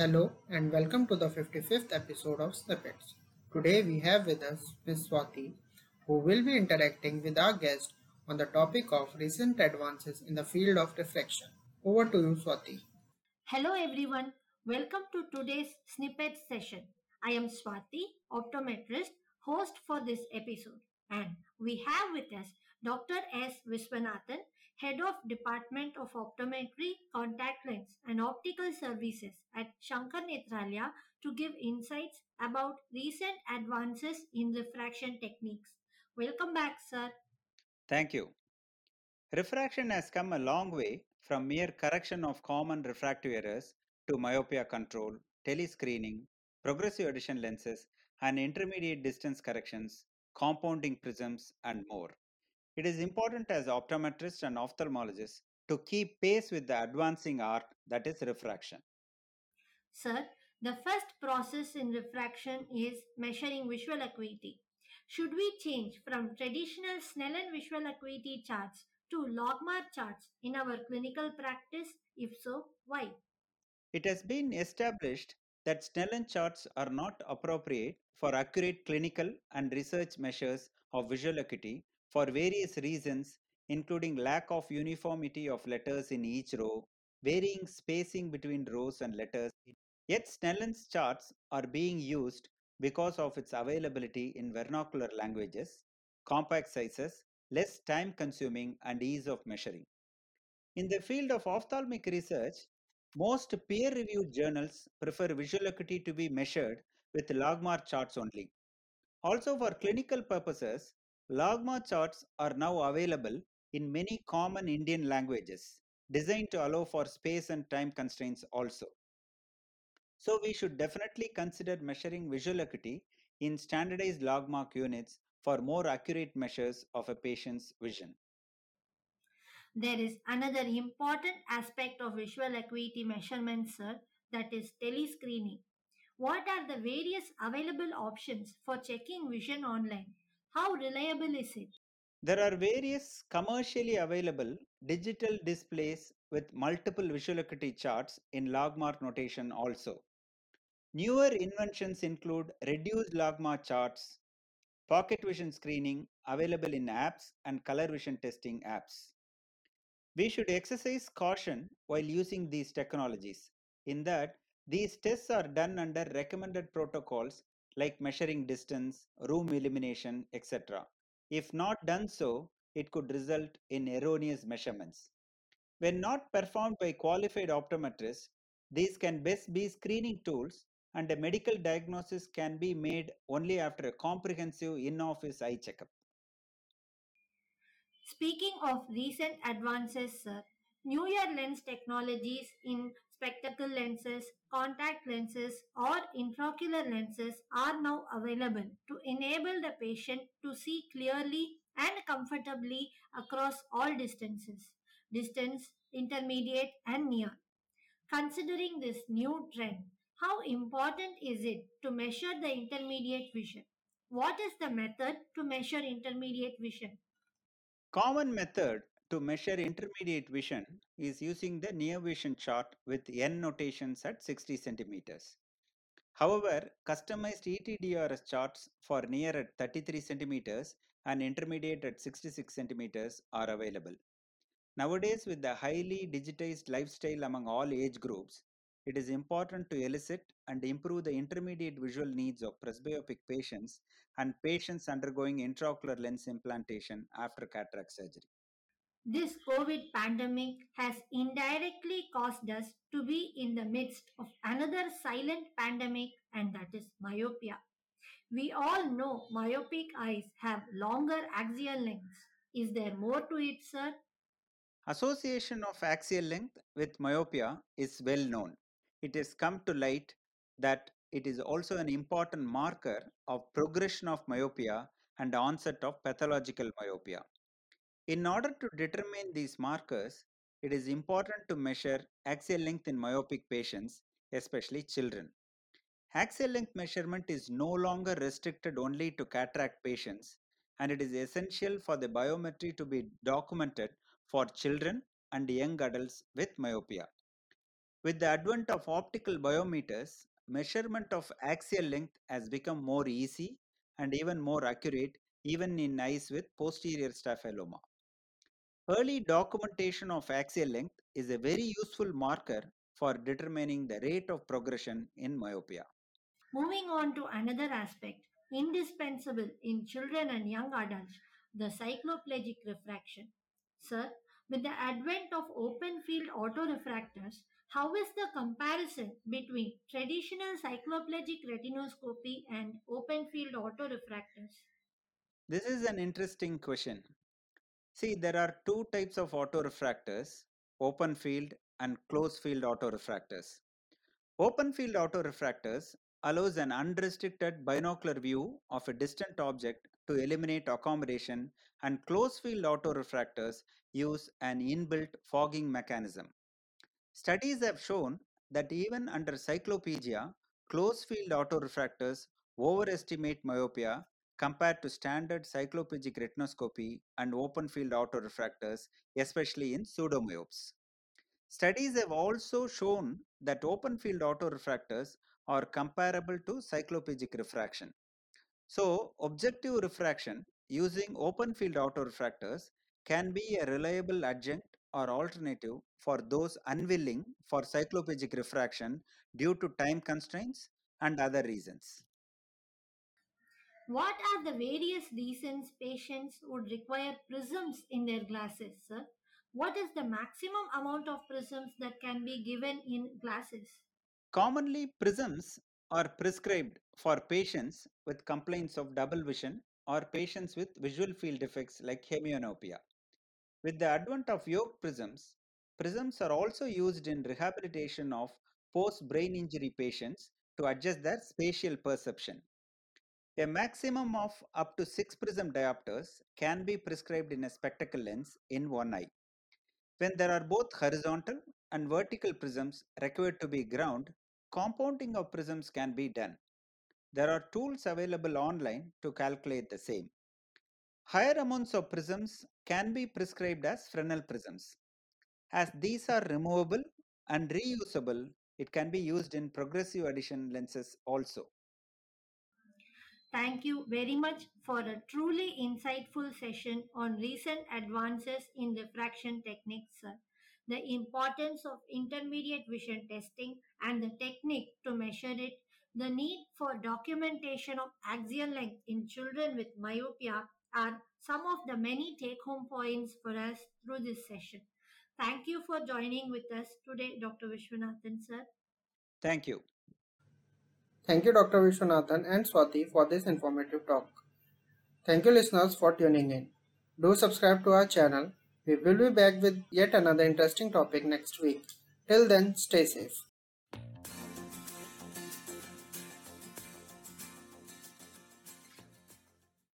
Hello and welcome to the 55th episode of Snippets. Today we have with us Ms. Swati, who will be interacting with our guest on the topic of recent advances in the field of refraction. Over to you, Swati. Hello everyone, welcome to today's snippet session. I am Swati, optometrist, host for this episode, and we have with us Dr. S. Viswanathan, Head of Department of Optometry, Contact Lens and Optical Services at Sankara Nethralaya to give insights about recent advances in refraction techniques. Welcome back, sir. Thank you. Refraction has come a long way from mere correction of common refractive errors to myopia control, telescreening, progressive addition lenses, and intermediate distance corrections, compounding prisms, and more. It is important as optometrists and ophthalmologists to keep pace with the advancing art that is refraction. Sir, the first process in refraction is measuring visual acuity. Should we change from traditional Snellen visual acuity charts to logMAR charts in our clinical practice? If so, why? It has been established that Snellen charts are not appropriate for accurate clinical and research measures of visual acuity for various reasons, including lack of uniformity of letters in each row, varying spacing between rows and letters. Yet Snellen's charts are being used because of its availability in vernacular languages, compact sizes, less time consuming, and ease of measuring. In the field of ophthalmic research, most peer reviewed journals prefer visual acuity to be measured with logMAR charts only. Also, for clinical purposes, logMAR charts are now available in many common Indian languages, designed to allow for space and time constraints also. So we should definitely consider measuring visual acuity in standardized logMAR units for more accurate measures of a patient's vision. There is another important aspect of visual acuity measurements, sir, that is telescreening. What are the various available options for checking vision online? How reliable is it? There are various commercially available digital displays with multiple visual acuity charts in logMAR notation also. Newer inventions include reduced logMAR charts, pocket vision screening available in apps and color vision testing apps. We should exercise caution while using these technologies in that these tests are done under recommended protocols like measuring distance, room illumination, etc. If not done so, it could result in erroneous measurements. When not performed by qualified optometrists, these can best be screening tools and a medical diagnosis can be made only after a comprehensive in-office eye checkup. Speaking of recent advances, sir, newer lens technologies in spectacle lenses, contact lenses, or intraocular lenses are now available to enable the patient to see clearly and comfortably across all distances distance, intermediate, and near. Considering this new trend, how important is it to measure the intermediate vision? What is the method to measure intermediate vision? Common method to measure intermediate vision is using the near vision chart with N notations at 60 centimeters. However, customized ETDRS charts for near at 33 centimeters and intermediate at 66 centimeters are available. Nowadays, with the highly digitized lifestyle among all age groups, it is important to elicit and improve the intermediate visual needs of presbyopic patients and patients undergoing intraocular lens implantation after cataract surgery. This COVID pandemic has indirectly caused us to be in the midst of another silent pandemic, and that is myopia. We all know myopic eyes have longer axial lengths. Is there more to it, sir? Association of axial length with myopia is well known. It has come to light that it is also an important marker of progression of myopia and onset of pathological myopia. In order to determine these markers, it is important to measure axial length in myopic patients, especially children. Axial length measurement is no longer restricted only to cataract patients, and it is essential for the biometry to be documented for children and young adults with myopia. With the advent of optical biometers, measurement of axial length has become more easy and even more accurate even in eyes with posterior staphyloma. Early documentation of axial length is a very useful marker for determining the rate of progression in myopia. Moving on to another aspect, indispensable in children and young adults, the cycloplegic refraction. Sir, with the advent of open field autorefractors, how is the comparison between traditional cycloplegic retinoscopy and open field autorefractors? This is an interesting question. See, there are two types of autorefractors, open field and closed field autorefractors. Open field autorefractors allows an unrestricted binocular view of a distant object to eliminate accommodation and closed field autorefractors use an inbuilt fogging mechanism. Studies have shown that even under cycloplegia, closed field autorefractors overestimate myopia compared to standard cycloplegic retinoscopy and open field autorefractors, especially in pseudomyopes. Studies have also shown that open field autorefractors are comparable to cycloplegic refraction. So, objective refraction using open field autorefractors can be a reliable adjunct or alternative for those unwilling for cycloplegic refraction due to time constraints and other reasons. What are the various reasons patients would require prisms in their glasses, sir? What is the maximum amount of prisms that can be given in glasses? Commonly, prisms are prescribed for patients with complaints of double vision or patients with visual field defects like hemianopia. With the advent of yoke prisms, prisms are also used in rehabilitation of post brain injury patients to adjust their spatial perception. A maximum of up to 6 prism diopters can be prescribed in a spectacle lens in one eye. When there are both horizontal and vertical prisms required to be ground, compounding of prisms can be done. There are tools available online to calculate the same. Higher amounts of prisms can be prescribed as Fresnel prisms. As these are removable and reusable, it can be used in progressive addition lenses also. Thank you very much for a truly insightful session on recent advances in refraction techniques, sir. The importance of intermediate vision testing and the technique to measure it, the need for documentation of axial length in children with myopia are some of the many take home points for us through this session. Thank you for joining with us today, Dr. Vishwanathan, sir. Thank you. Thank you, Dr. Vishwanathan and Swati, for this informative talk. Thank you, listeners, for tuning in. Do subscribe to our channel. We will be back with yet another interesting topic next week. Till then, stay safe.